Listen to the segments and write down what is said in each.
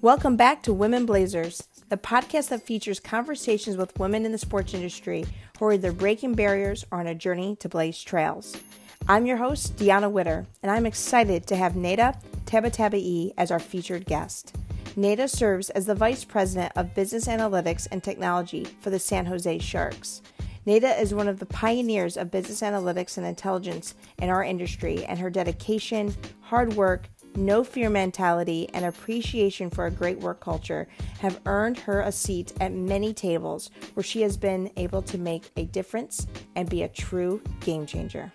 Welcome back to Women Blazers, the podcast that features conversations with women in the sports industry who are either breaking barriers or on a journey to blaze trails. I'm your host, Deanna Witter, and I'm excited to have Neda Tabatabai as our featured guest. Neda serves as the Vice President of Business Analytics and Technology for the San Jose Sharks. Neda is one of the pioneers of business analytics and intelligence in our industry, and her dedication, hard work, no fear mentality, and appreciation for a great work culture have earned her a seat at many tables where she has been able to make a difference and be a true game changer.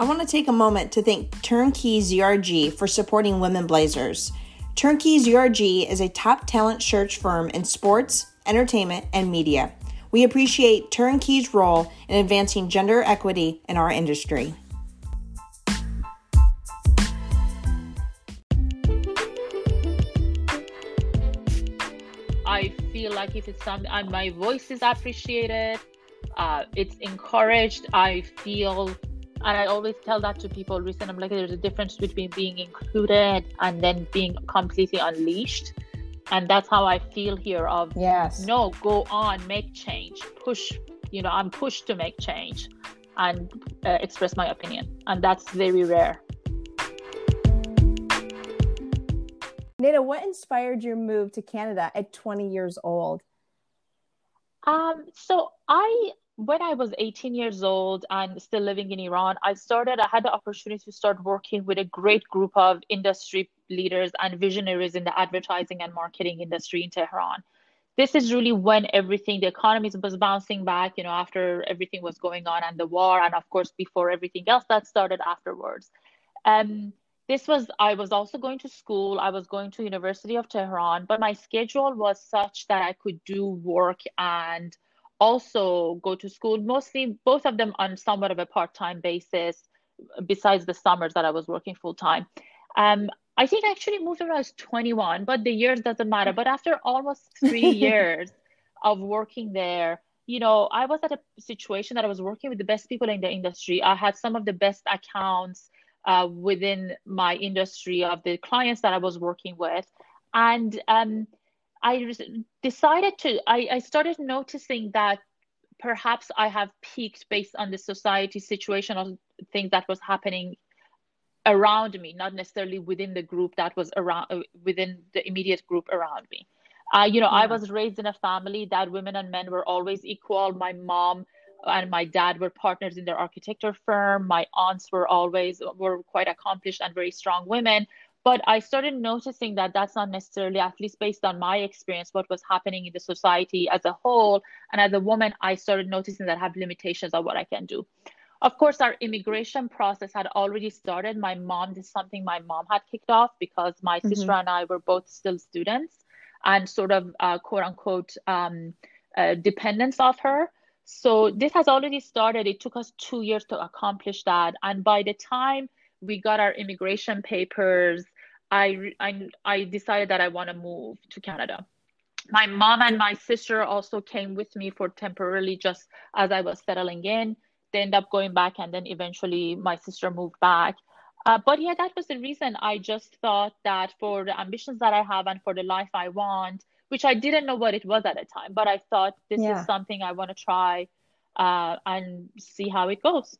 I want to take a moment to thank Turnkey ZRG for supporting Women Blazers. Turnkey ZRG is a top talent search firm in sports, entertainment, and media. We appreciate Turnkey's role in advancing gender equity in our industry. I feel like if it's something, my voice is appreciated, uh, it's encouraged. I feel and I always tell that to people recently. I'm like, there's a difference between being included and then being completely unleashed. And that's how I feel here of yes. No, go on, make change, push. You know, I'm pushed to make change and uh, express my opinion, and that's very rare. Neda, what inspired your move to Canada at 20 years old? Um, so I when I was 18 years old and still living in Iran, I started, I had the opportunity to start working with a great group of industry leaders and visionaries in the advertising and marketing industry in Tehran. This is really when everything, the economy was bouncing back, you know, after everything was going on and the war, and of course, before everything else that started afterwards. Um, this was, I was also going to school, I was going to University of Tehran, but my schedule was such that I could do work and also go to school, mostly both of them on somewhat of a part time basis, besides the summers that I was working full time. Um, I think I actually moved when I was 21, but the years doesn't matter. But after almost three years of working there, you know, I was at a situation that I was working with the best people in the industry. I had some of the best accounts uh, within my industry of the clients that I was working with. And um, I decided to, I, I started noticing that perhaps I have peaked based on the society situation of things that was happening around me, not necessarily within the group that was around, uh, within the immediate group around me. Uh, you know, yeah. I was raised in a family that women and men were always equal. My mom and my dad were partners in their architecture firm. My aunts were always were quite accomplished and very strong women but i started noticing that that's not necessarily at least based on my experience what was happening in the society as a whole. And as a woman i started noticing that I have limitations on what i can do. Of course our immigration process had already started. My mom did something my mom had kicked off because my mm-hmm. sister and i were both still students and sort of uh, quote unquote um, uh, dependence of her. So this has already started. It took us two years to accomplish that. And by the time we got our immigration papers, I, I, I decided that I want to move to Canada. My mom and my sister also came with me for temporarily just as I was settling in. They end up going back, and then eventually my sister moved back. Uh, but yeah, that was the reason I just thought that for the ambitions that I have and for the life I want, which I didn't know what it was at the time, but I thought this yeah. is something I want to try uh, and see how it goes.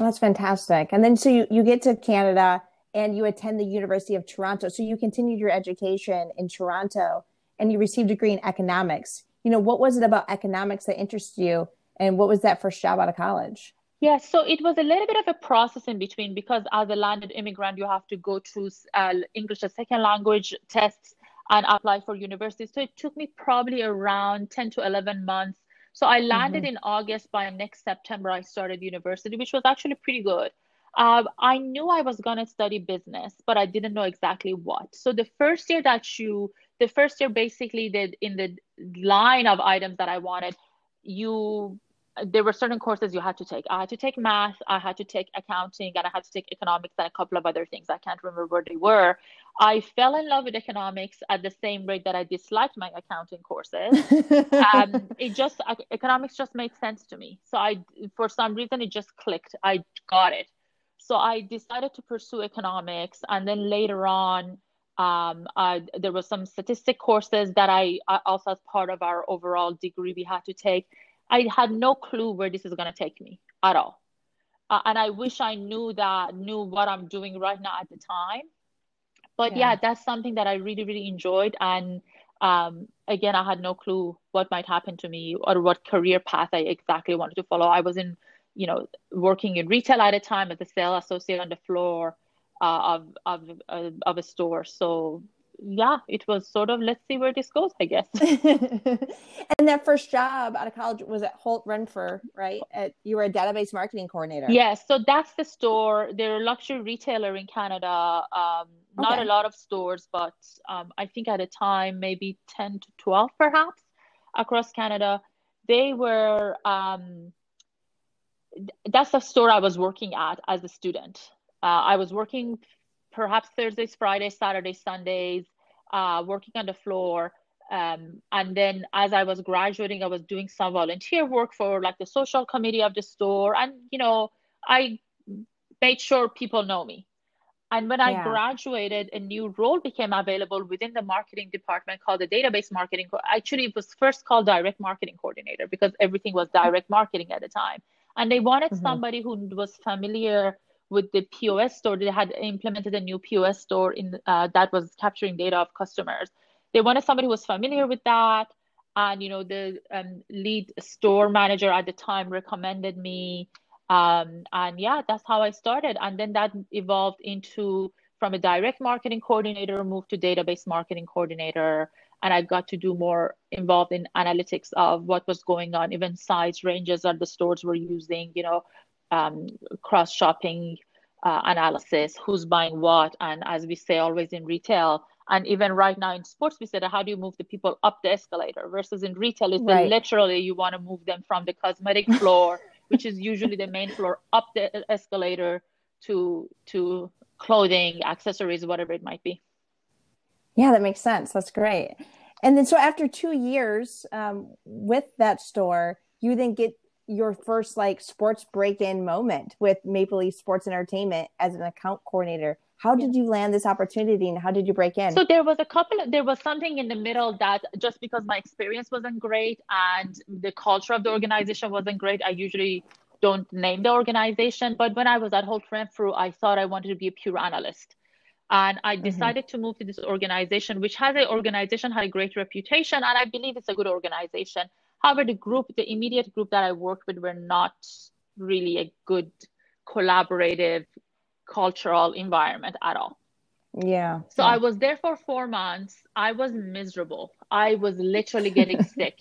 That's fantastic. And then so you, you get to Canada and you attend the University of Toronto. So you continued your education in Toronto and you received a degree in economics. You know, what was it about economics that interested you and what was that first job out of college? Yeah, so it was a little bit of a process in between because as a landed immigrant, you have to go through uh, English as second language tests and apply for university. So it took me probably around 10 to 11 months so I landed mm-hmm. in August. By next September, I started university, which was actually pretty good. Uh, I knew I was going to study business, but I didn't know exactly what. So the first year that you, the first year basically did in the line of items that I wanted, you there were certain courses you had to take. I had to take math, I had to take accounting, and I had to take economics and a couple of other things. I can't remember where they were. I fell in love with economics at the same rate that I disliked my accounting courses. um, it just economics just made sense to me. So I, for some reason, it just clicked. I got it. So I decided to pursue economics, and then later on, um, I, there was some statistic courses that I, I also as part of our overall degree we had to take I had no clue where this is going to take me at all. Uh, and I wish I knew that, knew what I'm doing right now at the time. But yeah, yeah that's something that I really, really enjoyed. And um, again, I had no clue what might happen to me or what career path I exactly wanted to follow. I was in, you know, working in retail at a time as a sales associate on the floor uh, of of uh, of a store. So yeah, it was sort of let's see where this goes, I guess. and that first job out of college was at Holt Renfrew, right? At, you were a database marketing coordinator. Yes, yeah, so that's the store. They're a luxury retailer in Canada. Um, not okay. a lot of stores, but um, I think at a time maybe ten to twelve, perhaps, across Canada. They were. Um, that's the store I was working at as a student. Uh, I was working perhaps Thursdays, Fridays, Saturdays, Sundays, uh, working on the floor. Um, and then as I was graduating, I was doing some volunteer work for like the social committee of the store. And, you know, I made sure people know me. And when I graduated, a new role became available within the marketing department called the database marketing. Actually, it was first called direct marketing coordinator because everything was direct marketing at the time. And they wanted mm-hmm. somebody who was familiar with the POS store, they had implemented a new POS store in uh, that was capturing data of customers. They wanted somebody who was familiar with that, and you know the um, lead store manager at the time recommended me, um, and yeah, that's how I started. And then that evolved into from a direct marketing coordinator, moved to database marketing coordinator, and I got to do more involved in analytics of what was going on, even size ranges that the stores were using, you know, um, cross shopping uh, analysis, who's buying what, and as we say always in retail, and even right now in sports, we said how do you move the people up the escalator versus in retail is right. literally you want to move them from the cosmetic floor, which is usually the main floor, up the escalator to to clothing, accessories, whatever it might be. Yeah, that makes sense. That's great. And then so after two years um, with that store, you then get your first like sports break-in moment with Maple Leaf Sports Entertainment as an account coordinator. How did you land this opportunity and how did you break in? So there was a couple of, there was something in the middle that just because my experience wasn't great and the culture of the organization wasn't great, I usually don't name the organization. But when I was at Holt Renfrew, I thought I wanted to be a pure analyst. And I mm-hmm. decided mm-hmm. to move to this organization, which has an organization had a great reputation, and I believe it's a good organization. However, the group, the immediate group that I worked with were not really a good collaborative cultural environment at all. Yeah. So yeah. I was there for four months. I was miserable. I was literally getting sick.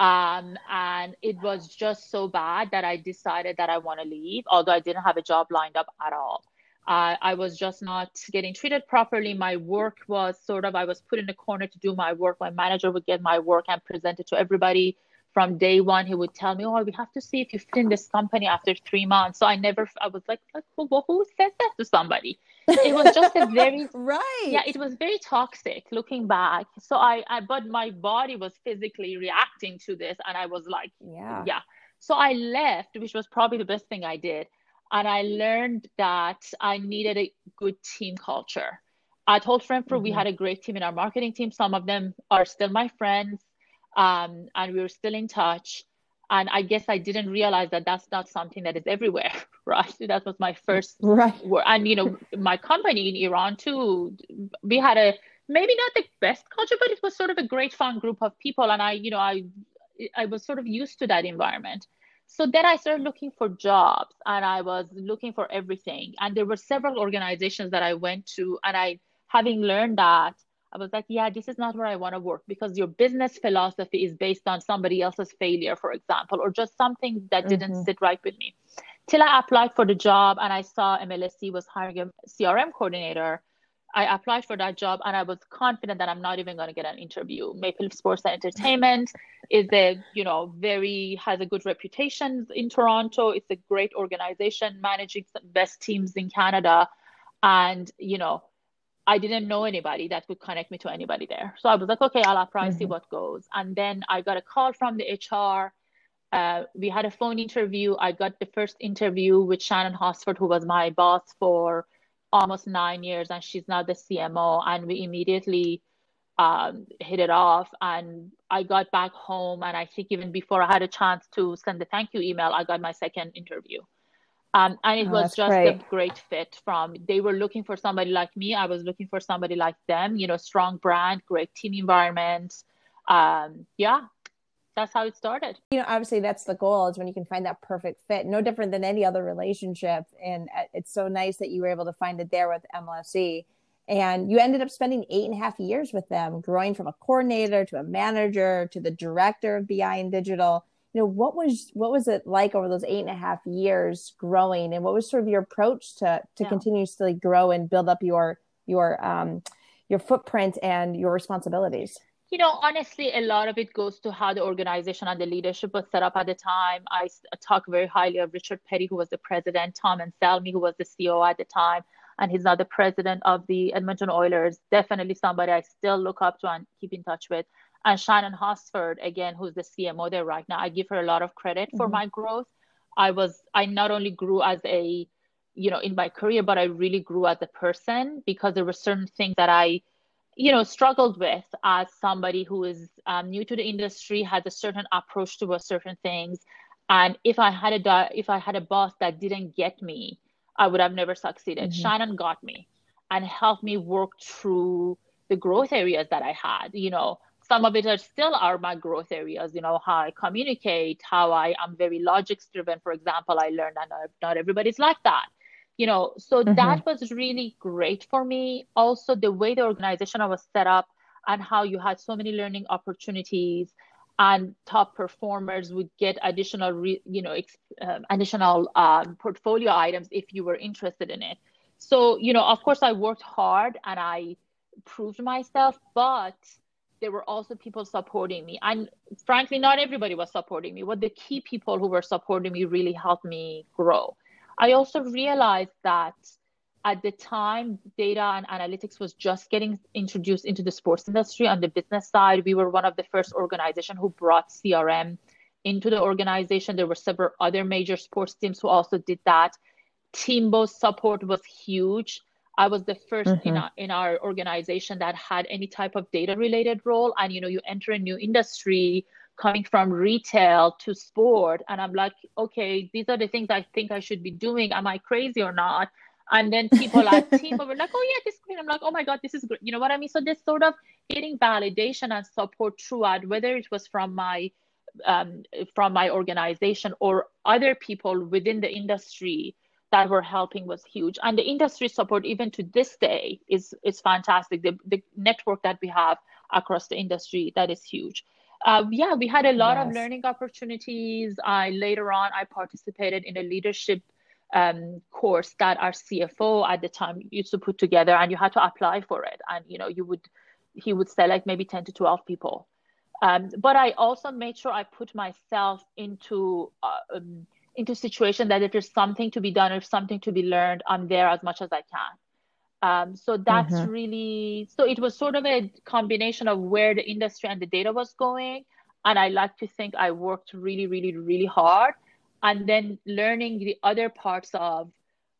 Um, and it was just so bad that I decided that I want to leave, although I didn't have a job lined up at all. Uh, I was just not getting treated properly. My work was sort of, I was put in a corner to do my work. My manager would get my work and present it to everybody. From day one, he would tell me, Oh, we have to see if you fit in this company after three months. So I never, I was like, well, who says that to somebody? It was just a very, right. Yeah, it was very toxic looking back. So I, I, but my body was physically reacting to this. And I was like, Yeah. Yeah. So I left, which was probably the best thing I did and I learned that I needed a good team culture. At Holt Renfrew, mm-hmm. we had a great team in our marketing team. Some of them are still my friends, um, and we are still in touch. And I guess I didn't realize that that's not something that is everywhere, right? That was my first right. And you know, my company in Iran too. We had a maybe not the best culture, but it was sort of a great fun group of people, and I, you know, I I was sort of used to that environment. So then I started looking for jobs and I was looking for everything. And there were several organizations that I went to. And I, having learned that, I was like, yeah, this is not where I want to work because your business philosophy is based on somebody else's failure, for example, or just something that didn't mm-hmm. sit right with me. Till I applied for the job and I saw MLSE was hiring a CRM coordinator. I applied for that job and I was confident that I'm not even going to get an interview. Maple Leaf Sports and Entertainment is a, you know, very, has a good reputation in Toronto. It's a great organization managing some best teams in Canada. And, you know, I didn't know anybody that would connect me to anybody there. So I was like, okay, I'll apply, mm-hmm. see what goes. And then I got a call from the HR. Uh, we had a phone interview. I got the first interview with Shannon Hosford, who was my boss for almost nine years and she's now the CMO. And we immediately um, hit it off. And I got back home. And I think even before I had a chance to send the thank you email, I got my second interview. Um, and it oh, was just great. a great fit from they were looking for somebody like me i was looking for somebody like them you know strong brand great team environment um, yeah that's how it started. You know, obviously that's the goal is when you can find that perfect fit. No different than any other relationship, and uh, it's so nice that you were able to find it there with MLSE. And you ended up spending eight and a half years with them, growing from a coordinator to a manager to the director of BI and digital. You know, what was what was it like over those eight and a half years growing, and what was sort of your approach to to yeah. continuously grow and build up your your um, your footprint and your responsibilities? You know, honestly, a lot of it goes to how the organization and the leadership was set up at the time. I talk very highly of Richard Peddie, who was the president, Tom and Anselmi, who was the CEO at the time, and he's now the president of the Edmonton Oilers. Definitely somebody I still look up to and keep in touch with. And Shannon Hosford, again, who's the CMO there right now. I give her a lot of credit for mm-hmm. my growth. I was, I not only grew as a, you know, in my career, but I really grew as a person because there were certain things that I, you know struggled with as somebody who is um, new to the industry has a certain approach to certain things. And if i had a if i had a boss that didn't get me i would have never succeeded. Mm-hmm. shannon got me and helped me work through the growth areas that i had. You know some of it are still are my growth areas you know how i communicate how i am very logics driven. For example i learned that not everybody's like that you know so mm-hmm. that was really great for me. Also the way the organization was set up and how you had so many learning opportunities and top performers would get additional re, you know ex, uh, additional um, portfolio items if you were interested in it. So you know of course i worked hard and i proved myself but there were also people supporting me. And frankly not everybody was supporting me but the key people who were supporting me really helped me grow I also realized that at the time data and analytics was just getting introduced into the sports industry. On the business side we were one of the first organization who brought crm into the organization. There were several other major sports teams who also did that. Timbo's support was huge. I was the 1st mm-hmm. in, our, in our organization that had any type of data related role. And you know you enter a new industry coming from retail to sport and i'm like okay these are the things i think i should be doing. Am i crazy or not? And then people at team were like oh yeah this is great. I'm like oh my god this is great you know what i mean? So this sort of getting validation and support throughout whether it was from my um, from my organization or other people within the industry that were helping was huge. And the industry support even to this day is is fantastic. The, the network that we have across the industry that is huge uh, yeah, we had a lot yes. of learning opportunities. I later on I participated in a leadership um, course that our CFO at the time used to put together, and you had to apply for it. And you know, you would he would select maybe ten to twelve people. Um, but I also made sure I put myself into uh, um, into situation that if there's something to be done or something to be learned, I'm there as much as I can. Um, so that's mm-hmm. really so it was sort of a combination of where the industry and the data was going. And I like to think I worked really, really, really hard. And then learning the other parts of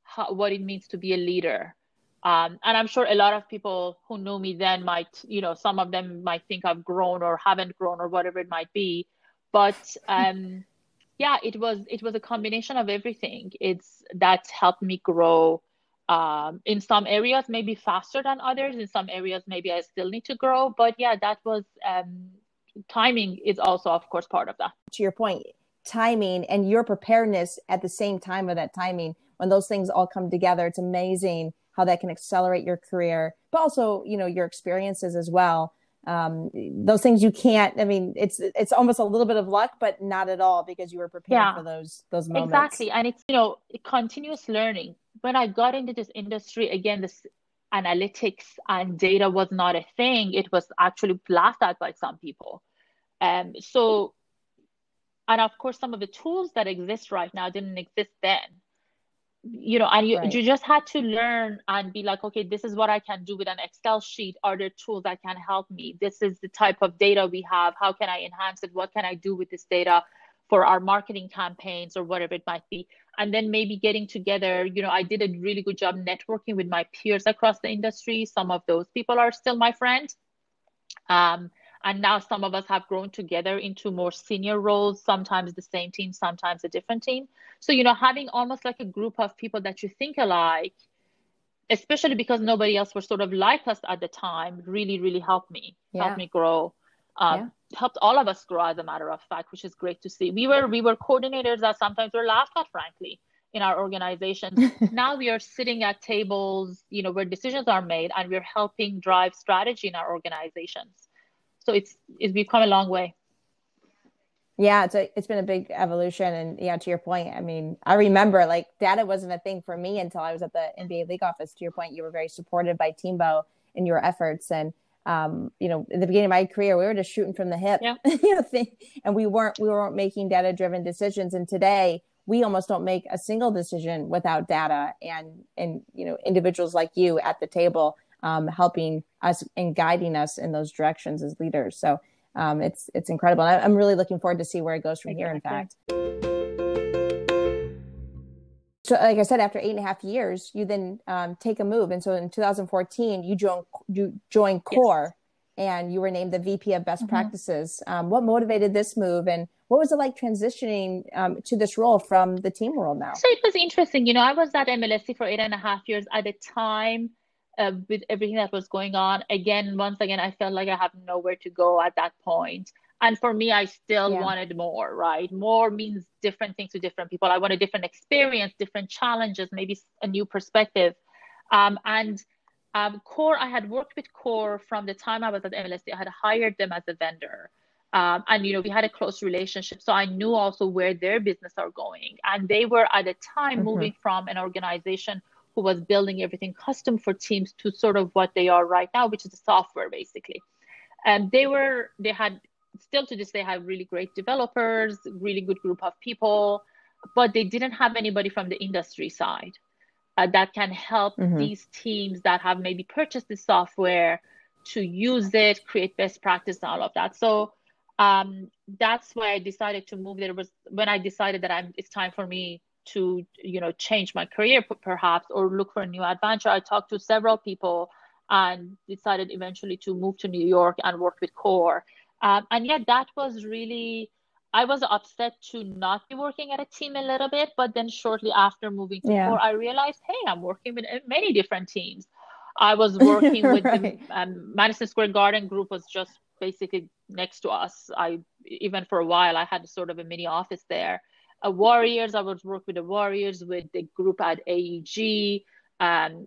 how, what it means to be a leader. Um, and I'm sure a lot of people who knew me then might, you know, some of them might think I've grown or haven't grown or whatever it might be. But um, yeah, it was it was a combination of everything. It's that helped me grow um, in some areas maybe faster than others. In some areas maybe i still need to grow. But yeah that was um, timing is also of course part of that. To your point timing and your preparedness at the same time of that timing when those things all come together it's amazing how that can accelerate your career but also you know your experiences as well. Um, those things you can't i mean it's it's almost a little bit of luck but not at all because you were prepared yeah, for those those moments. Exactly. And it's you know continuous learning when I got into this industry, again, this analytics and data was not a thing, it was actually laughed at by some people. Um, so, and of course, some of the tools that exist right now didn't exist then. You know, and you, right. you just had to learn and be like, okay, this is what I can do with an Excel sheet. Are there tools that can help me? This is the type of data we have. How can I enhance it? What can I do with this data for our marketing campaigns or whatever it might be? and then maybe getting together you know i did a really good job networking with my peers across the industry some of those people are still my friends um, and now some of us have grown together into more senior roles sometimes the same team sometimes a different team so you know having almost like a group of people that you think alike especially because nobody else was sort of like us at the time really really helped me yeah. helped me grow um, yeah. helped all of us grow as a matter of fact which is great to see. We were we were coordinators that sometimes were laughed at frankly in our organizations now we are sitting at tables you know where decisions are made and we're helping drive strategy in our organizations. So it's it's become a long way. Yeah it's a, it's been a big evolution. And yeah to your point i mean i remember like data wasn't a thing for me until i was at the nba league office. To your point you were very supported by Timbo in your efforts. And um, you know, in the beginning of my career, we were just shooting from the hip, yeah. you know, thing, and we weren't we weren't making data driven decisions. And today, we almost don't make a single decision without data and and you know individuals like you at the table um, helping us and guiding us in those directions as leaders. So um, it's it's incredible. I, am really looking forward to see where it goes from exactly. here. In fact so like I said, after eight and a half years, you then um, take a move, and so in 2014, you joined you joined KORE, yes. and you were named the VP of Best mm-hmm. Practices. Um, what motivated this move, and what was it like transitioning um, to this role from the team world now? So it was interesting. You know, I was at MLSE for eight and a half years at the time. Uh, with everything that was going on, again, once again, I felt like I have nowhere to go at that point and for me i still yeah. wanted more right? More means different things to different people. I want a different experience different challenges maybe a new perspective. Um, and um, KORE i had worked with KORE from the time i was at mlse i had hired them as a vendor. Um, and you know we had a close relationship. So i knew also where their business are going. And they were at a time mm-hmm. moving from an organization who was building everything custom for teams to sort of what they are right now which is a software basically. And they were they had still to this day have really great developers, really good group of people, but they didn't have anybody from the industry side uh, that can help mm-hmm. these teams that have maybe purchased the software to use it, create best practice, and all of that. So um, that's why I decided to move. There was when I decided that I'm, it's time for me to you know change my career perhaps or look for a new adventure. I talked to several people and decided eventually to move to New York and work with KORE. Um, and yeah, that was really, I was upset to not be working at a team a little bit, but then shortly after moving to yeah. KORE, I realized, hey, I'm working with many different teams. I was working with the um, Madison Square Garden group was just basically next to us. I even for a while I had sort of a mini office there. Uh, Warriors, I would work with the Warriors, with the group at AEG. Um,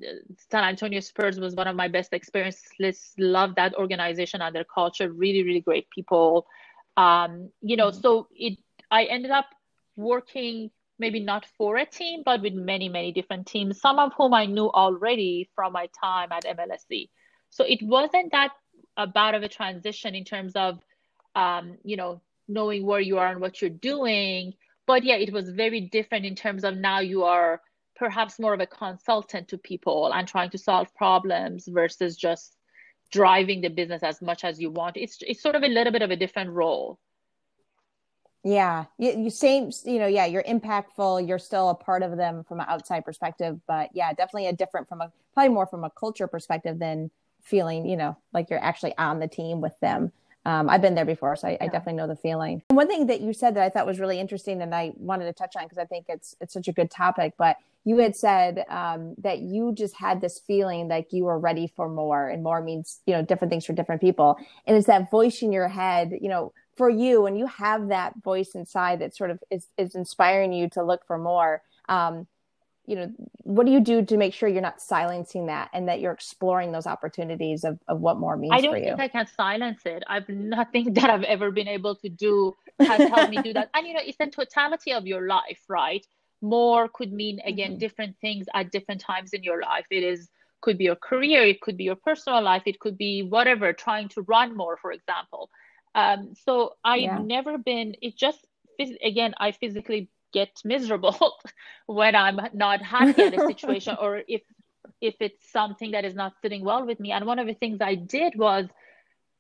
San Antonio Spurs was one of my best experiences. Love that organization and their culture. Really, really great people. Um, you know, mm-hmm. so it. I ended up working maybe not for a team, but with many, many different teams. Some of whom I knew already from my time at MLSE. So it wasn't that bad of a transition in terms of, um, you know, knowing where you are and what you're doing. But yeah, it was very different in terms of now you are perhaps more of a consultant to people and trying to solve problems versus just driving the business as much as you want. It's it's sort of a little bit of a different role. Yeah. You, you same you know yeah you're impactful. You're still a part of them from an outside perspective but yeah definitely a different from a probably more from a culture perspective than feeling you know like you're actually on the team with them um, I've been there before, so I, yeah. I, definitely know the feeling. One thing that you said that I thought was really interesting, and I wanted to touch on because I think it's it's such a good topic. But you had said um, that you just had this feeling like you were ready for more, and more means you know different things for different people. And it's that voice in your head, you know, for you, and you have that voice inside that sort of is is inspiring you to look for more. Um, you know what do you do to make sure you're not silencing that and that you're exploring those opportunities of, of what more means i don't think i can silence it. I've nothing that i've ever been able to do has helped me do that. And you know it's the totality of your life right? More could mean again mm-hmm. different things at different times in your life. It is could be your career it could be your personal life it could be whatever trying to run more for example. Um, so i've yeah. never been it just again i physically get miserable when i'm not happy at a situation or if if it's something that is not sitting well with me and one of the things i did was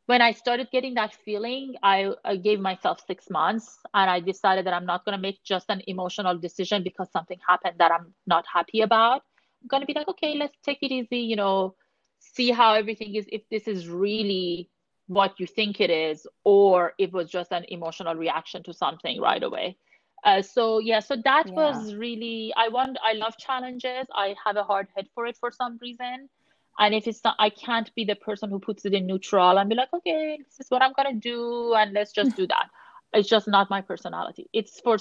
when I started getting that feeling, I, I, gave myself six months and I decided that I'm not going to make just an emotional decision because something happened that I'm not happy about. I'm going to be like, okay, let's take it easy, you know, see how everything is, if this is really what you think it is, or if it was just an emotional reaction to something right away. Uh, so yeah, so that yeah. was really I want I love challenges. I have a hard head for it for some reason and if it's not i can't be the person who puts it in neutral and be like okay this is what i'm going to do and let's just do that it's just not my personality it's for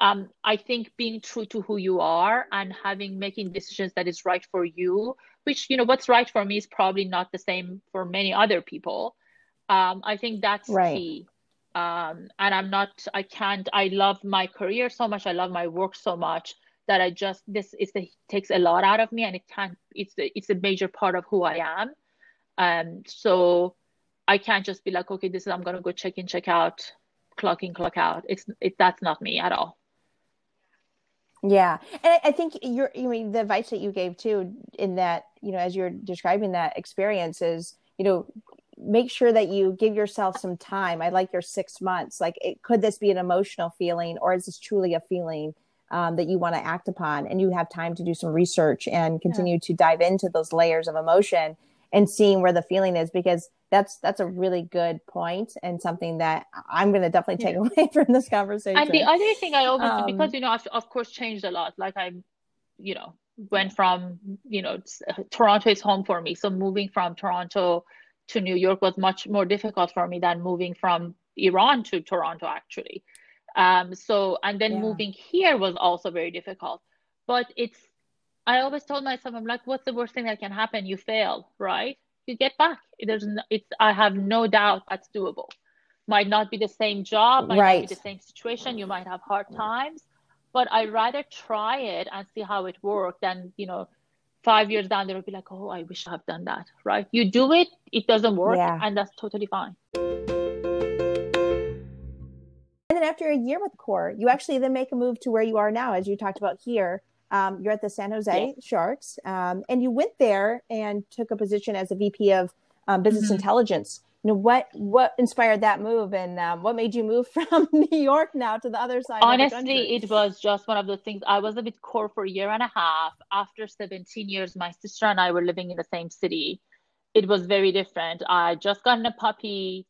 um, i think being true to who you are and having making decisions that is right for you which you know what's right for me is probably not the same for many other people um, i think that's right. key um, and i'm not i can't i love my career so much i love my work so much that I just this is the, takes a lot out of me and it can't it's it's a major part of who I am. Um so I can't just be like, okay, this is I'm gonna go check in, check out, clock in, clock out. It's it that's not me at all. Yeah, and I think you're. I mean, the advice that you gave too, in that you know, as you're describing that experience, is you know, make sure that you give yourself some time. I like your six months. Like, it, could this be an emotional feeling, or is this truly a feeling? um, that you want to act upon and you have time to do some research and continue yeah. to dive into those layers of emotion and seeing where the feeling is because that's that's a really good point and something that I'm going to definitely take yeah. away from this conversation. And the other thing I always um, because you know I've of course changed a lot. Like I, you know, went from you know Toronto is home for me, so moving from Toronto to New York was much more difficult for me than moving from Iran to Toronto actually. Um, so, and then yeah. moving here was also very difficult. But it's, I always told myself, I'm like, what's the worst thing that can happen? You fail, right? You get back. There's, no, it's, I have no doubt that's doable. Might not be the same job, might right. not be the same situation. You might have hard times, but I rather try it and see how it works than, you know, five years down there, be like, oh, I wish I've done that, right? You do it, it doesn't work, yeah. and that's totally fine And then after a year with KORE, you actually then make a move to where you are now, as you talked about here. Um, you're at the San Jose Sharks, um, and you went there and took a position as a VP of um, Business mm-hmm. Intelligence. You know what what inspired that move, and um, what made you move from New York now to the other side? Honestly, it was just one of those things. I was with KORE for a year and a half. After 17 years, my sister and I were living in the same city. It was very different. I just gotten a puppy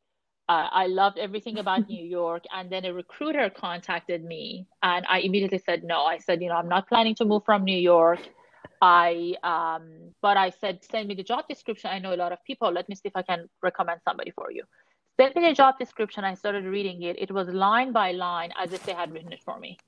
uh, I loved everything about New York. And then a recruiter contacted me, and I immediately said no. I said, you know, I'm not planning to move from New York. I, um, but I said, send me the job description. I know a lot of people. Let me see if I can recommend somebody for you. Send me the job description. I started reading it. It was line by line as if they had written it for me.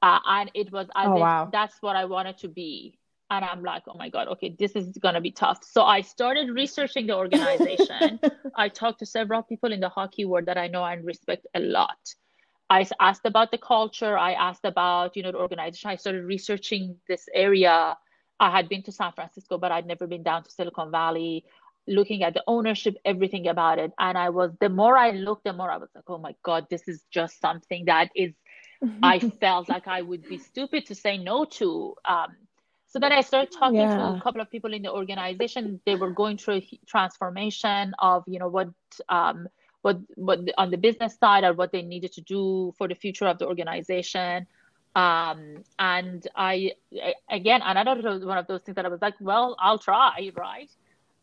Uh, and it was as oh, if wow. that's what I wanted to be and i'm like oh my god okay this is going to be tough so i started researching the organization i talked to several people in the hockey world that i know and respect a lot i asked about the culture i asked about you know the organization i started researching this area i had been to san francisco but i'd never been down to silicon valley looking at the ownership everything about it and i was the more i looked the more i was like oh my god this is just something that is i felt like i would be stupid to say no to um, so then I started talking yeah. to a couple of people in the organization. They were going through a transformation of, you know, what, um, what, what on the business side or what they needed to do for the future of the organization. Um, and I, again, another one of those things that I was like, well, I'll try, right?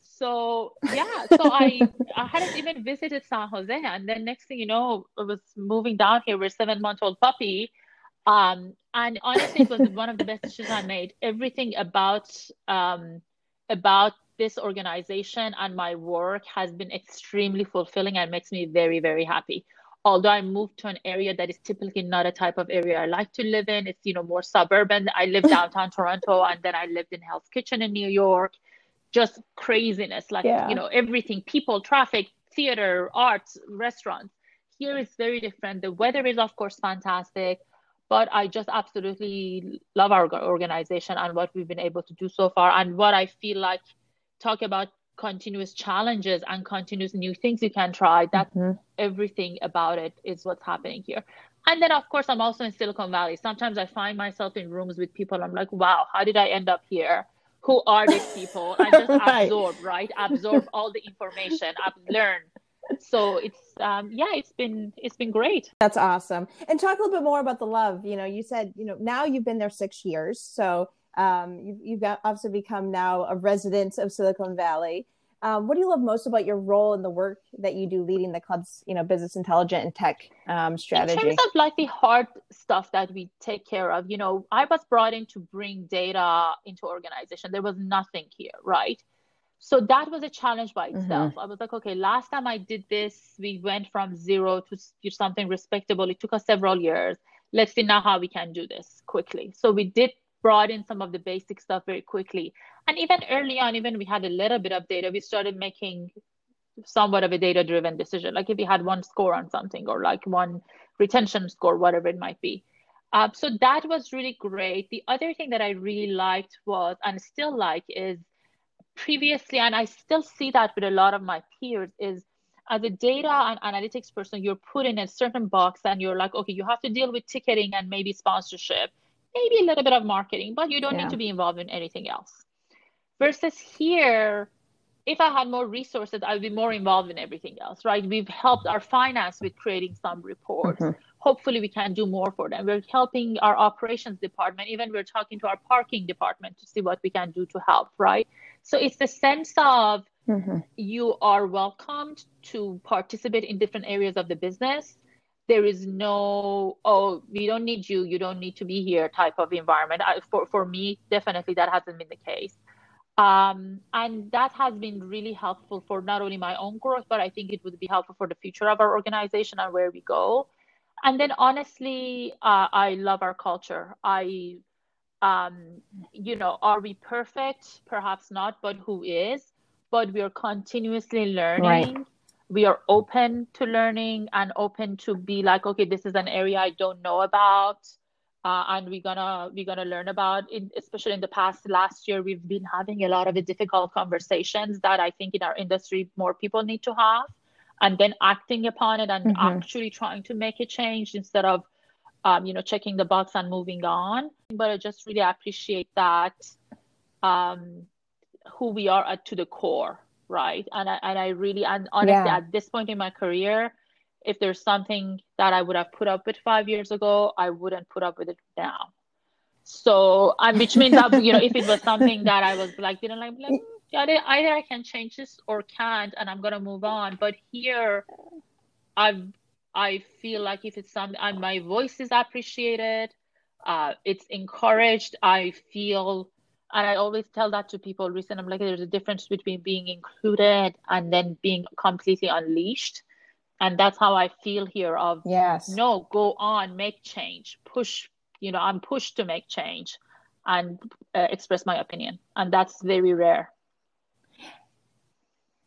So yeah, so I I hadn't even visited San Jose, and then next thing you know, I was moving down here with seven month old puppy, um, and honestly, it was one of the best decisions I made. Everything about um, about this organization and my work has been extremely fulfilling and makes me very very happy. Although I moved to an area that is typically not a type of area I like to live in, it's you know more suburban. I live downtown Toronto, and then I lived in Hell's Kitchen in New York. Just craziness, like yeah. you know everything, people, traffic, theater, arts, restaurants. Here is very different. The weather is of course fantastic but I just absolutely love our organization and what we've been able to do so far. And what I feel like talk about continuous challenges and continuous new things you can try. That's mm-hmm. everything about it is what's happening here. And then, of course, I'm also in Silicon Valley. Sometimes I find myself in rooms with people. I'm like, wow, how did I end up here? Who are these people? I just right. absorb, right? Absorb all the information. I've learned so it's um yeah it's been it's been great that's awesome and talk a little bit more about the love you know you said you know now you've been there six years so um you've, you've obviously become now a resident of silicon valley. Um, what do you love most about your role in the work that you do leading the club's you know business intelligence and tech um, strategy in terms of like the hard stuff that we take care of you know i was brought in to bring data into organization. There was nothing here right? So that was a challenge by mm-hmm. itself. Mm-hmm. i was like okay last time i did this we went from zero to something respectable. It took us several years. Let's see now how we can do this quickly. So we did brought in some of the basic stuff very quickly. And even early on even we had a little bit of data we started making somewhat of a data driven decision. Like if we had one score on something or like one retention score whatever it might be. Uh, so that was really great. The other thing that i really liked was and still like is previously, and I still see that with a lot of my peers, is as a data and analytics person, you're put in a certain box and you're like, okay, you have to deal with ticketing and maybe sponsorship, maybe a little bit of marketing, but you don't yeah. need to be involved in anything else. Versus here, if I had more resources, I would be more involved in everything else, right? We've helped our finance with creating some reports. Mm-hmm. Hopefully, we can do more for them. We're helping our operations department. Even we're talking to our parking department to see what we can do to help, right? So it's the sense of mm-hmm. you are welcomed to participate in different areas of the business. There is no, oh, we don't need you, you don't need to be here type of environment. I, for, for me, definitely that hasn't been the case. Um, and that has been really helpful for not only my own growth, but I think it would be helpful for the future of our organization and where we go. And then honestly, uh, I love our culture. I um, you know, are we perfect? Perhaps not, but who is? But we are continuously learning. Right. We are open to learning and open to be like, okay, this is an area I don't know about. Uh, and we're gonna we're gonna learn about it especially in the past last year we've been having a lot of difficult conversations that i think in our industry more people need to have and then acting upon it and mm-hmm. actually trying to make a change instead of um, you know, checking the box and moving on. But I just really appreciate that um, who we are at to the core, right? And I and I really and honestly yeah. at this point in my career, if there's something that I would have put up with five years ago, I wouldn't put up with it now. So, um, which means that you know, if it was something that I was like didn't like, like either, either I can change this or can't, and I'm gonna move on. But here, I've I feel like if it's something, and my voice is appreciated, uh, it's encouraged. I feel, and I always tell that to people. Recently, I'm like, there's a difference between being included and then being completely unleashed, and that's how I feel here. Of yes, no, go on, make change, push. You know, I'm pushed to make change and uh, express my opinion, and that's very rare.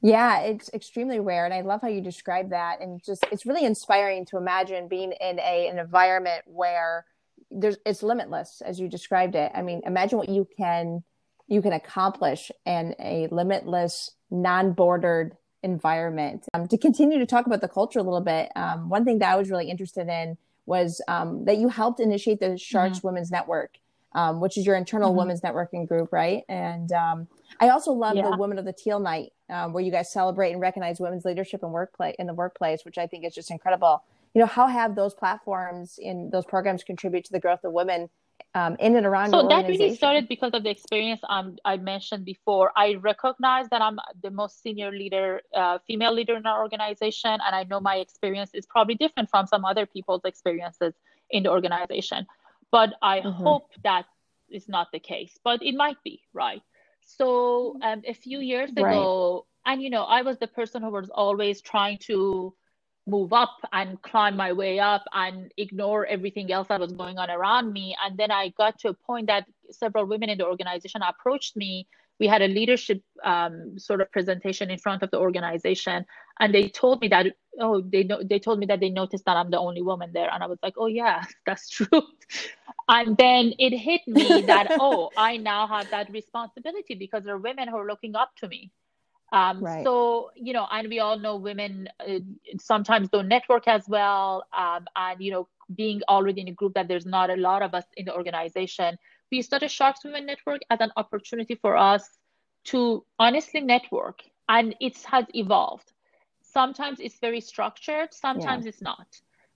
Yeah, it's extremely rare. And I love how you describe that. And just, it's really inspiring to imagine being in a, an environment where there's, it's limitless as you described it. I mean, imagine what you can, you can accomplish in a limitless, non-bordered environment. Um, to continue to talk about the culture a little bit, um, one thing that I was really interested in was um, that you helped initiate the Sharks mm-hmm. Women's Network, um, which is your internal mm-hmm. women's networking group, right? And um, I also love yeah. the Women of the Teal Night um, where you guys celebrate and recognize women's leadership in workplace in the workplace, which I think is just incredible. You know, how have those platforms in those programs contribute to the growth of women um, in and around? So that really started because of the experience um, I mentioned before. I recognize that I'm the most senior leader, uh, female leader in our organization, and I know my experience is probably different from some other people's experiences in the organization. But I mm-hmm. hope that is not the case, but it might be, right? So um, a few years ago, right. and you know, I was the person who was always trying to move up and climb my way up and ignore everything else that was going on around me. And then I got to a point that several women in the organization approached me. We had a leadership um, sort of presentation in front of the organization, and they told me that oh they know they told me that they noticed that i'm the only woman there and i was like oh yeah that's true and then it hit me that oh i now have that responsibility because there are women who are looking up to me um, right. so you know and we all know women uh, sometimes don't network as well um, and you know being already in a group that there's not a lot of us in the organization we started sharks women network as an opportunity for us to honestly network and it has evolved sometimes it's very structured sometimes yeah. it's not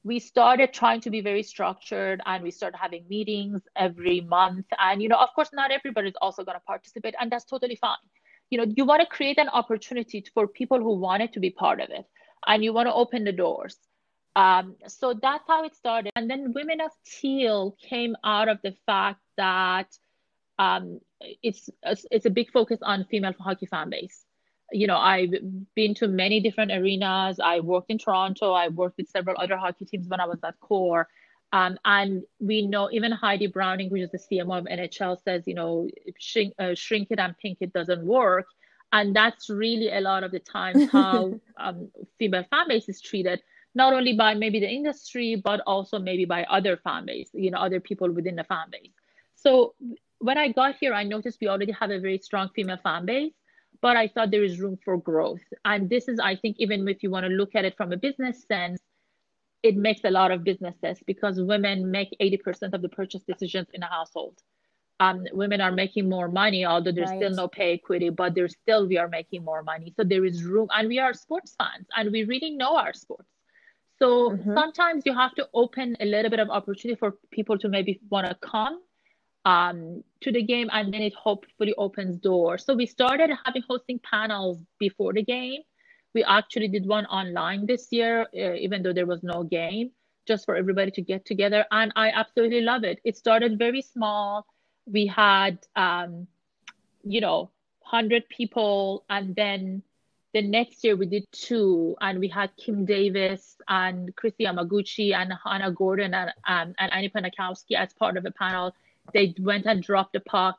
we started trying to be very structured and we started having meetings every month and you know of course not everybody is also going to participate and that's totally fine you know you want to create an opportunity for people who wanted to be part of it and you want to open the doors um, so that's how it started and then women of teal came out of the fact that um, it's it's a big focus on female hockey fan base you know, I've been to many different arenas. I worked in Toronto. I worked with several other hockey teams when I was at KORE. Um, and we know even Heidi Browning, which is the CMO of NHL, says, you know, shrink, uh, shrink it and pink it doesn't work. And that's really a lot of the times how um, female fan base is treated, not only by maybe the industry, but also maybe by other fan base, you know, other people within the fan base. So when I got here, I noticed we already have a very strong female fan base but I thought there is room for growth. And this is, I think, even if you want to look at it from a business sense, it makes a lot of businesses because women make 80% of the purchase decisions in a household. Um, women are making more money, although there's right. still no pay equity, but there's still we are making more money. So there is room, and we are sports fans, and we really know our sports. So mm-hmm. sometimes you have to open a little bit of opportunity for people to maybe want to come um, to the game and then it hopefully opens doors. So we started having hosting panels before the game. We actually did one online this year, uh, even though there was no game, just for everybody to get together. And I absolutely love it. It started very small. We had, um, you know, 100 people. And then the next year we did two. And we had Kim Davis and Kristi Yamaguchi and Hannah Gordon and, um, and Annie Pankowski as part of a panel they went and dropped the puck,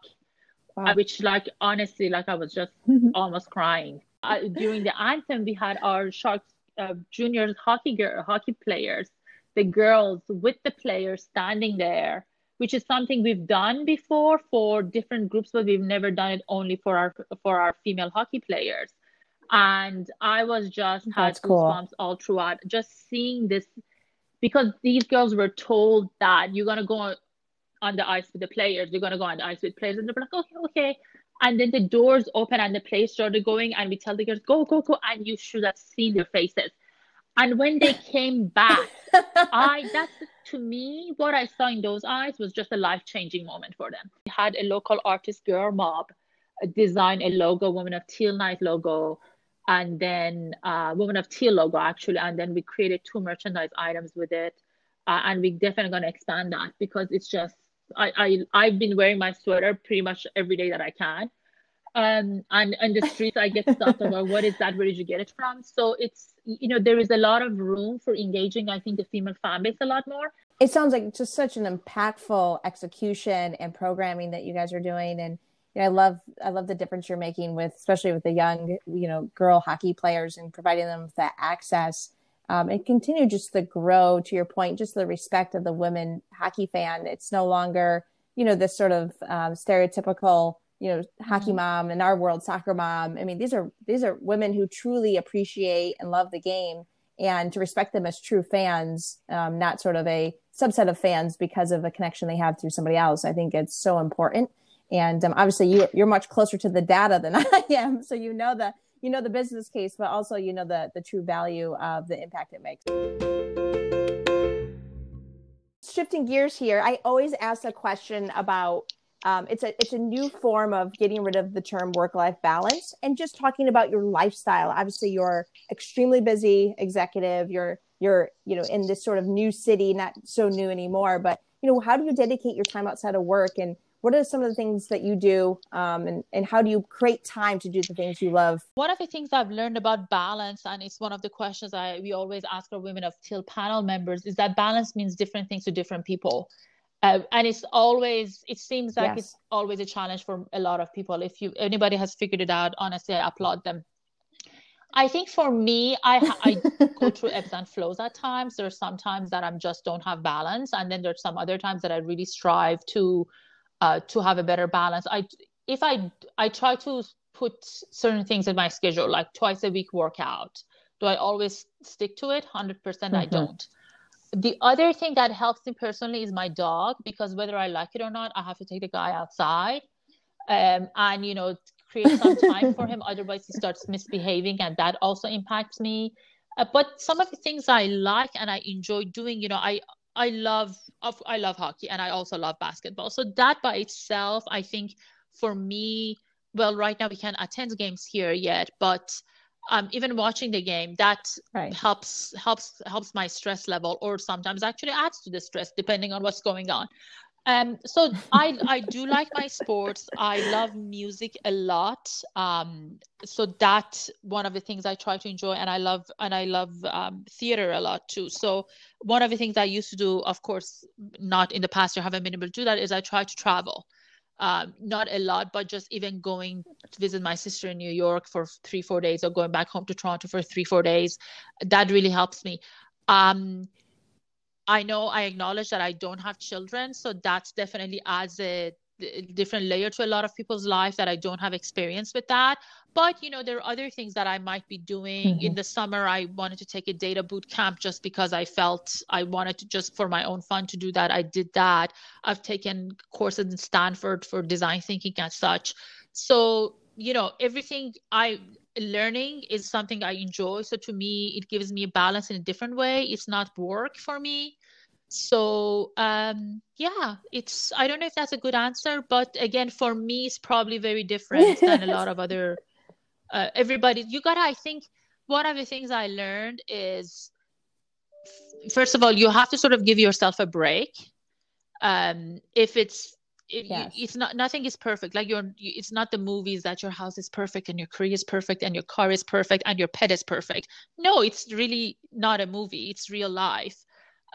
wow. which like honestly, like I was just almost crying. Uh, during the anthem, we had our Sharks uh, juniors hockey girl, hockey players, the girls with the players standing there, which is something we've done before for different groups, but we've never done it only for our for our female hockey players. And I was just had That's goosebumps cool. all throughout, just seeing this because these girls were told that you're gonna go on the ice with the players. You're gonna go on the ice with players, and they're like, okay, okay. And then the doors open and the place started going, and we tell the girls, go, go, go, and you should have seen their faces. And when they came back, I that's to me what I saw in those eyes was just a life changing moment for them. We had a local artist girl mob design a logo, Woman of Teal Night logo, and then uh, Women of Teal logo actually, and then we created two merchandise items with it. Uh, and we definitely gonna expand that because it's just I, I I've been wearing my sweater pretty much every day that I can. Um, and in the streets I get stopped about what is that? Where did you get it from? So it's you know there is a lot of room for engaging. I think the female fan base a lot more. It sounds like just such an impactful execution and programming that you guys are doing, and you know, I love I love the difference you're making with especially with the young you know girl hockey players and providing them with that access um, and continue just to grow to your point just the respect of the women hockey fan. It's no longer you know this sort of um, stereotypical you know hockey mm-hmm. mom in our world soccer mom. I mean these are these are women who truly appreciate and love the game and to respect them as true fans um, not sort of a subset of fans because of a connection they have through somebody else. I think it's so important and um, obviously you, you're much closer to the data than i am so you know the you know the business case, but also you know the the true value of the impact it makes. Shifting gears here, I always ask a question about um, it's a it's a new form of getting rid of the term work life balance and just talking about your lifestyle. Obviously, you're extremely busy executive. You're you're you know in this sort of new city, not so new anymore. But you know, how do you dedicate your time outside of work and what are some of the things that you do um, and, and how do you create time to do the things you love one of the things i've learned about balance and it's one of the questions i we always ask our women of teal panel members is that balance means different things to different people uh, and it's always it seems like yes. it's always a challenge for a lot of people if you anybody has figured it out honestly i applaud them I think for me, I I go through ebbs and flows at times. There's some times that I'm just don't have balance, and then there's some other times that I really strive to uh, to have a better balance. I if I I try to put certain things in my schedule, like twice a week workout. Do I always stick to it? Hundred percent, I mm-hmm. don't. The other thing that helps me personally is my dog because whether I like it or not, I have to take the guy outside. Um, and you know create some time for him otherwise he starts misbehaving and that also impacts me uh, but some of the things i like and i enjoy doing you know i i love i love hockey and i also love basketball so that by itself i think for me well right now we can't attend games here yet but um, even watching the game that right. helps helps helps my stress level or sometimes actually adds to the stress depending on what's going on um, so I I do like my sports. I love music a lot. Um, so that's one of the things I try to enjoy, and I love and I love um, theater a lot too. So one of the things I used to do, of course, not in the past year, haven't been able to do that, is I try to travel. Um, not a lot, but just even going to visit my sister in New York for three, four days, or going back home to Toronto for three, four days, that really helps me. Um, I know I acknowledge that I don't have children, so that's definitely adds a, different layer to a lot of people's life that I don't have experience with that. But you know, there are other things that I might be doing. Mm-hmm. In the summer, I wanted to take a data boot camp just because I felt I wanted to just for my own fun to do that. I did that. I've taken courses in Stanford for design thinking and such. So you know, everything I learning is something I enjoy. So to me, it gives me a balance in a different way. It's not work for me. So um, yeah, it's I don't know if that's a good answer, but again, for me, it's probably very different than a lot of other. Uh, everybody, you gotta. I think one of the things I learned is, first of all, you have to sort of give yourself a break. Um, if it's it, yes. it's not nothing is perfect. Like you're it's not the movies that your house is perfect and your career is perfect and your car is perfect and your pet is perfect. No it's really not a movie. It's real life.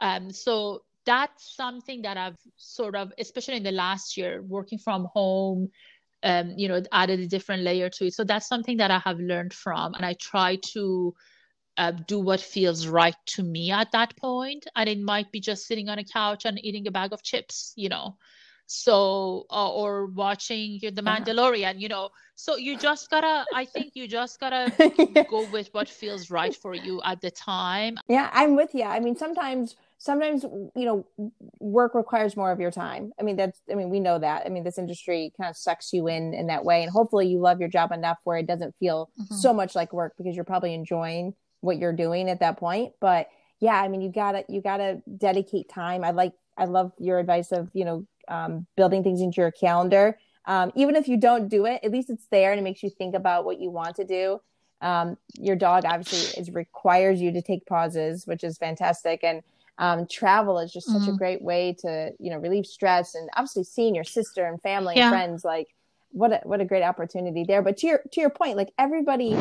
Um so that's something that i've sort of especially in the last year working from home um you know added a different layer to it. So that's something that i have learned from and i try to uh, do what feels right to me at that point. And it might be just sitting on a couch and eating a bag of chips you know so uh, or watching the mandalorian you know. So you just gotta i think you just gotta go with what feels right for you at the time. Yeah i'm with you i mean sometimes sometimes you know work requires more of your time. I mean that's i mean we know that. I mean this industry kind of sucks you in in that way and hopefully you love your job enough where it doesn't feel mm-hmm. so much like work because you're probably enjoying what you're doing at that point. But yeah i mean you gotta you gotta dedicate time. I like i love your advice of you know um, building things into your calendar. Um, even if you don't do it, at least it's there and it makes you think about what you want to do. Um, your dog obviously is requires you to take pauses, which is fantastic. And um, travel is just such mm-hmm. a great way to, you know, relieve stress and obviously seeing your sister and family yeah. and friends, like what a, what a great opportunity there. But to your, to your point, like everybody,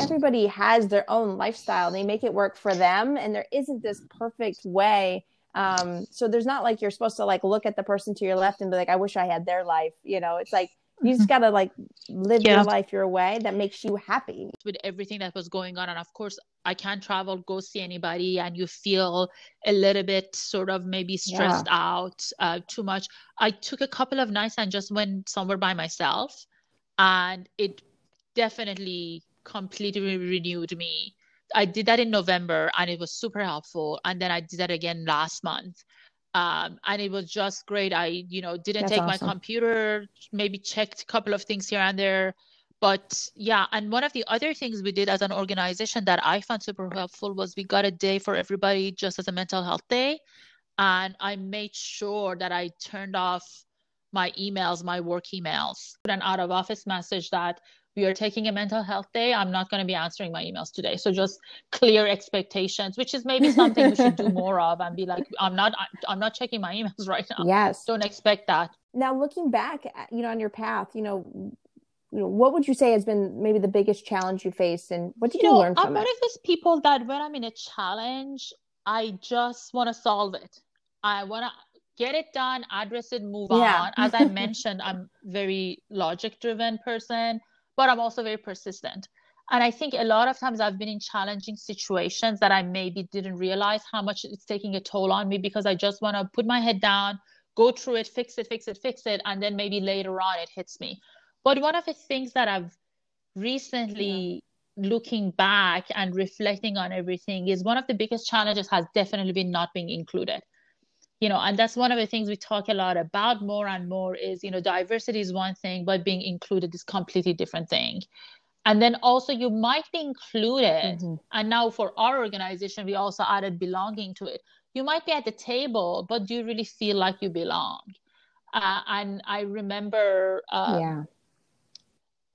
everybody has their own lifestyle. They make it work for them. And there isn't this perfect way um, so there's not like you're supposed to like look at the person to your left and be like, I wish I had their life. You know, it's like you just gotta like live yeah. your life your way that makes you happy. With everything that was going on, and of course, I can't travel, go see anybody, and you feel a little bit sort of maybe stressed yeah. out uh, too much. I took a couple of nights and just went somewhere by myself, and it definitely completely renewed me I did that in November and it was super helpful. And then I did that again last month. Um, and it was just great. I, you know, didn't That's take awesome. my computer, maybe checked a couple of things here and there. But yeah, and one of the other things we did as an organization that I found super helpful was we got a day for everybody just as a mental health day. And I made sure that I turned off my emails, my work emails, put an out of office message that we are taking a mental health day i'm not going to be answering my emails today. So just clear expectations which is maybe something we should do more of and be like i'm not i'm not checking my emails right now. Yes. Don't expect that. Now looking back you know on your path you know you know what would you say has been maybe the biggest challenge you faced and what did you, you know, learn from i'm one of those people that when i'm in a challenge i just want to solve it. I want to get it done address it move yeah. on. As i mentioned i'm very logic driven person but I'm also very persistent. And I think a lot of times I've been in challenging situations that I maybe didn't realize how much it's taking a toll on me because I just want to put my head down, go through it, fix it, fix it, fix it, and then maybe later on it hits me. But one of the things that I've recently yeah. looking back and reflecting on everything is one of the biggest challenges has definitely been not being included you know and that's one of the things we talk a lot about more and more is you know diversity is one thing but being included is completely different thing. And then also you might be included. Mm-hmm. and now for our organization we also added belonging to it. You might be at the table but do you really feel like you belong? Uh, and i remember um, yeah.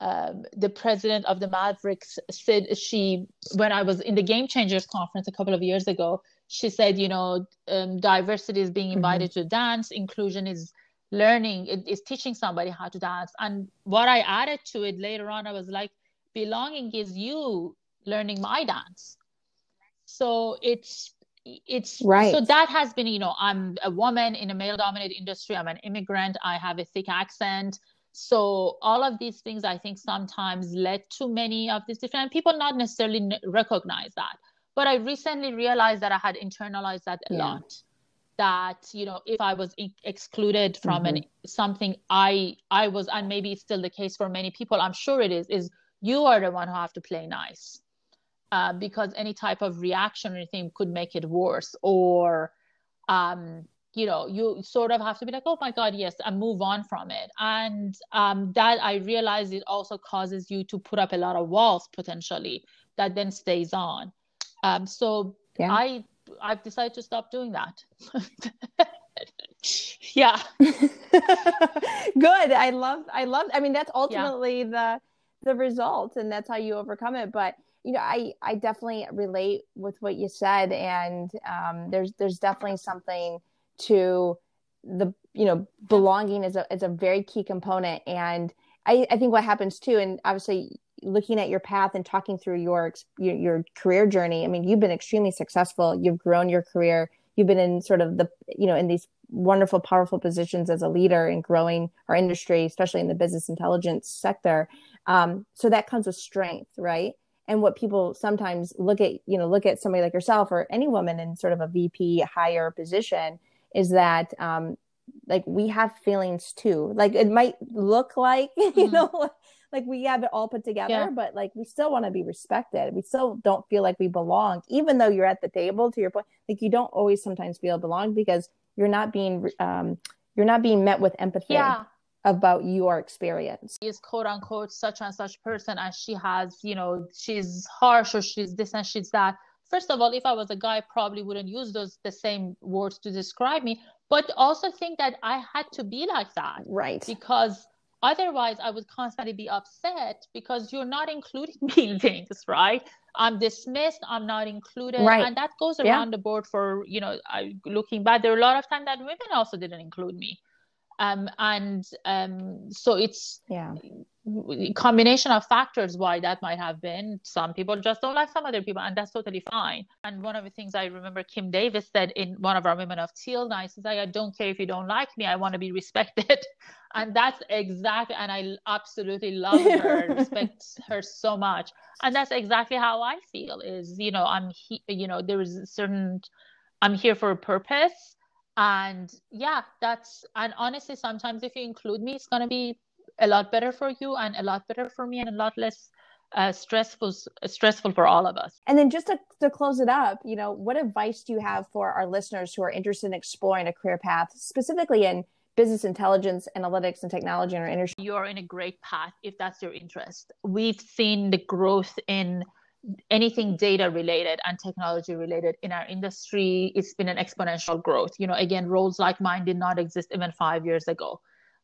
um, the president of the Mavericks said she, when I was in the Game Changers conference a couple of years ago, she said, you know, um, diversity is being invited mm-hmm. to dance, inclusion is learning, it is teaching somebody how to dance. And what I added to it later on, I was like, belonging is you learning my dance. So it's it's right. So that has been, you know, I'm a woman in a male dominated industry. I'm an immigrant. I have a thick accent. So all of these things, I think, sometimes led to many of these different people not necessarily recognize that. But I recently realized that I had internalized that a yeah. lot. That you know, if I was excluded from mm-hmm. an something, I I was, and maybe it's still the case for many people. I'm sure it is. Is you are the one who have to play nice, uh, because any type of reaction or anything could make it worse, or um, you know you sort of have to be like oh my god yes and move on from it and um, that i realize it also causes you to put up a lot of walls potentially that then stays on um, so yeah. i i've decided to stop doing that. Yeah. Good. I love i love i mean that's ultimately yeah. the the result and that's how you overcome it. But you know i i definitely relate with what you said and um, there's there's definitely something to the you know belonging is a is a very key component. And I, I think what happens too and obviously looking at your path and talking through your, your your career journey i mean you've been extremely successful you've grown your career you've been in sort of the you know in these wonderful powerful positions as a leader in growing our industry especially in the business intelligence sector um, so that comes with strength right and what people sometimes look at you know look at somebody like yourself or any woman in sort of a vp higher position is that um, like we have feelings too. Like it might look like mm-hmm. you know like we have it all put together, yeah. but like we still want to be respected. We still don't feel like we belong, even though you're at the table. To your point, like you don't always sometimes feel belong because you're not being um, you're not being met with empathy. Yeah about your experience is quote unquote such and such person and she has you know she's harsh or she's this and she's that first of all, if I was a guy, I probably wouldn't use those the same words to describe me. But also think that I had to be like that, right? Because otherwise, I would constantly be upset because you're not including me in things, right? I'm dismissed. I'm not included, right. and that goes around yeah. the board for you know. I, looking back, there are a lot of times that women also didn't include me um, and um, so it's yeah combination of factors why that might have been. Some people just don't like some other people and that's totally fine. And one of the things i remember kim davis said in one of our women of teal nights is like i don't care if you don't like me i want to be respected. And that's exactly and i absolutely love her respect her so much. And that's exactly how i feel is you know i'm he, you know there is a certain i'm here for a purpose. And yeah that's and honestly sometimes if you include me it's going to be a lot better for you and a lot better for me and a lot less uh, stressful stressful for all of us. And then just to, to close it up you know what advice do you have for our listeners who are interested in exploring a career path specifically in business intelligence analytics and technology in our industry? You're in a great path if that's your interest. We've seen the growth in anything data related and technology related in our industry. It's been an exponential growth. You know again roles like mine did not exist even five years ago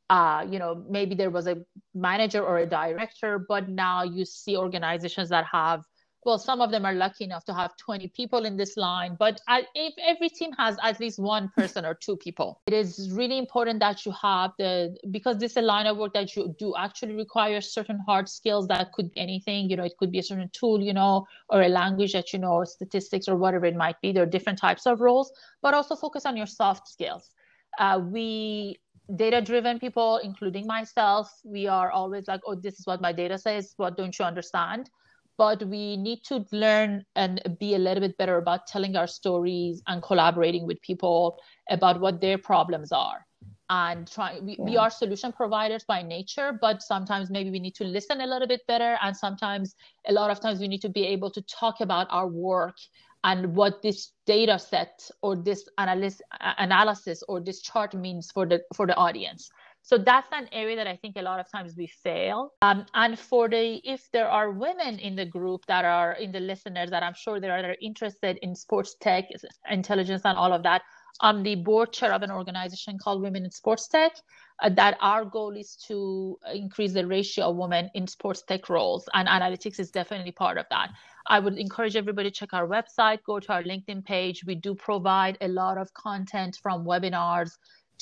uh, you know maybe there was a manager or a director but now you see organizations that have well, some of them are lucky enough to have 20 people in this line, but if every team has at least one person or two people, it is really important that you have the, because this is a line of work that you do actually require certain hard skills that could be anything, you know, it could be a certain tool, you know, or a language that you know, or statistics or whatever it might be. There are different types of roles, but also focus on your soft skills. Uh, we data driven people including myself we are always like oh this is what my data says what don't you understand but we need to learn and be a little bit better about telling our stories and collaborating with people about what their problems are and try we, yeah. we are solution providers by nature but sometimes maybe we need to listen a little bit better and sometimes a lot of times we need to be able to talk about our work and what this data set or this analysis analysis or this chart means for the for the audience so that's an area that i think a lot of times we fail um, and for the if there are women in the group that are in the listeners that i'm sure they are interested in sports tech intelligence and all of that I'm the board chair of an organization called Women in Sports Tech. Uh, that our goal is to increase the ratio of women in sports tech roles, and analytics is definitely part of that. I would encourage everybody to check our website, go to our LinkedIn page. We do provide a lot of content from webinars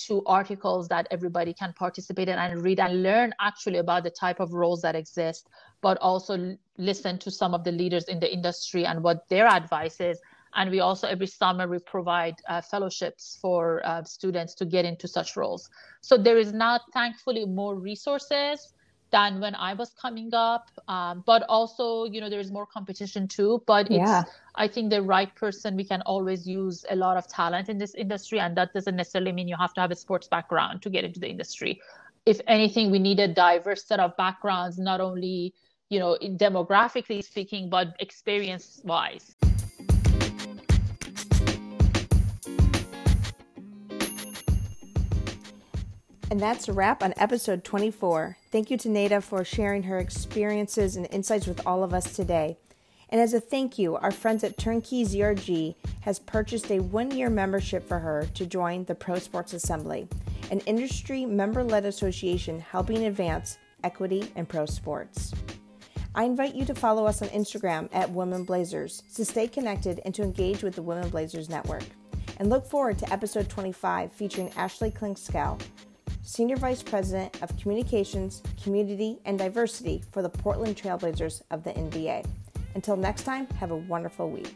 to articles that everybody can participate in and read and learn actually about the type of roles that exist, but also listen to some of the leaders in the industry and what their advice is and we also every summer we provide uh, fellowships for uh, students to get into such roles. So there is now thankfully more resources than when i was coming up um, but also you know there's more competition too. But yeah. i think the right person we can always use a lot of talent in this industry. And that doesn't necessarily mean you have to have a sports background to get into the industry. If anything we need a diverse set of backgrounds not only you know demographically speaking but experience wise And that's a wrap on episode 24. Thank you to Neda for sharing her experiences and insights with all of us today. And as a thank you, our friends at Turnkey ZRG has purchased a one year membership for her to join the Pro Sports Assembly, an industry member led association helping advance equity in pro sports. I invite you to follow us on Instagram at Women Blazers to stay connected and to engage with the Women Blazers Network. And look forward to episode 25 featuring Ashley Klinkskow, Senior Vice President of Communications, Community, and Diversity for the Portland Trailblazers of the NBA. Until next time, have a wonderful week.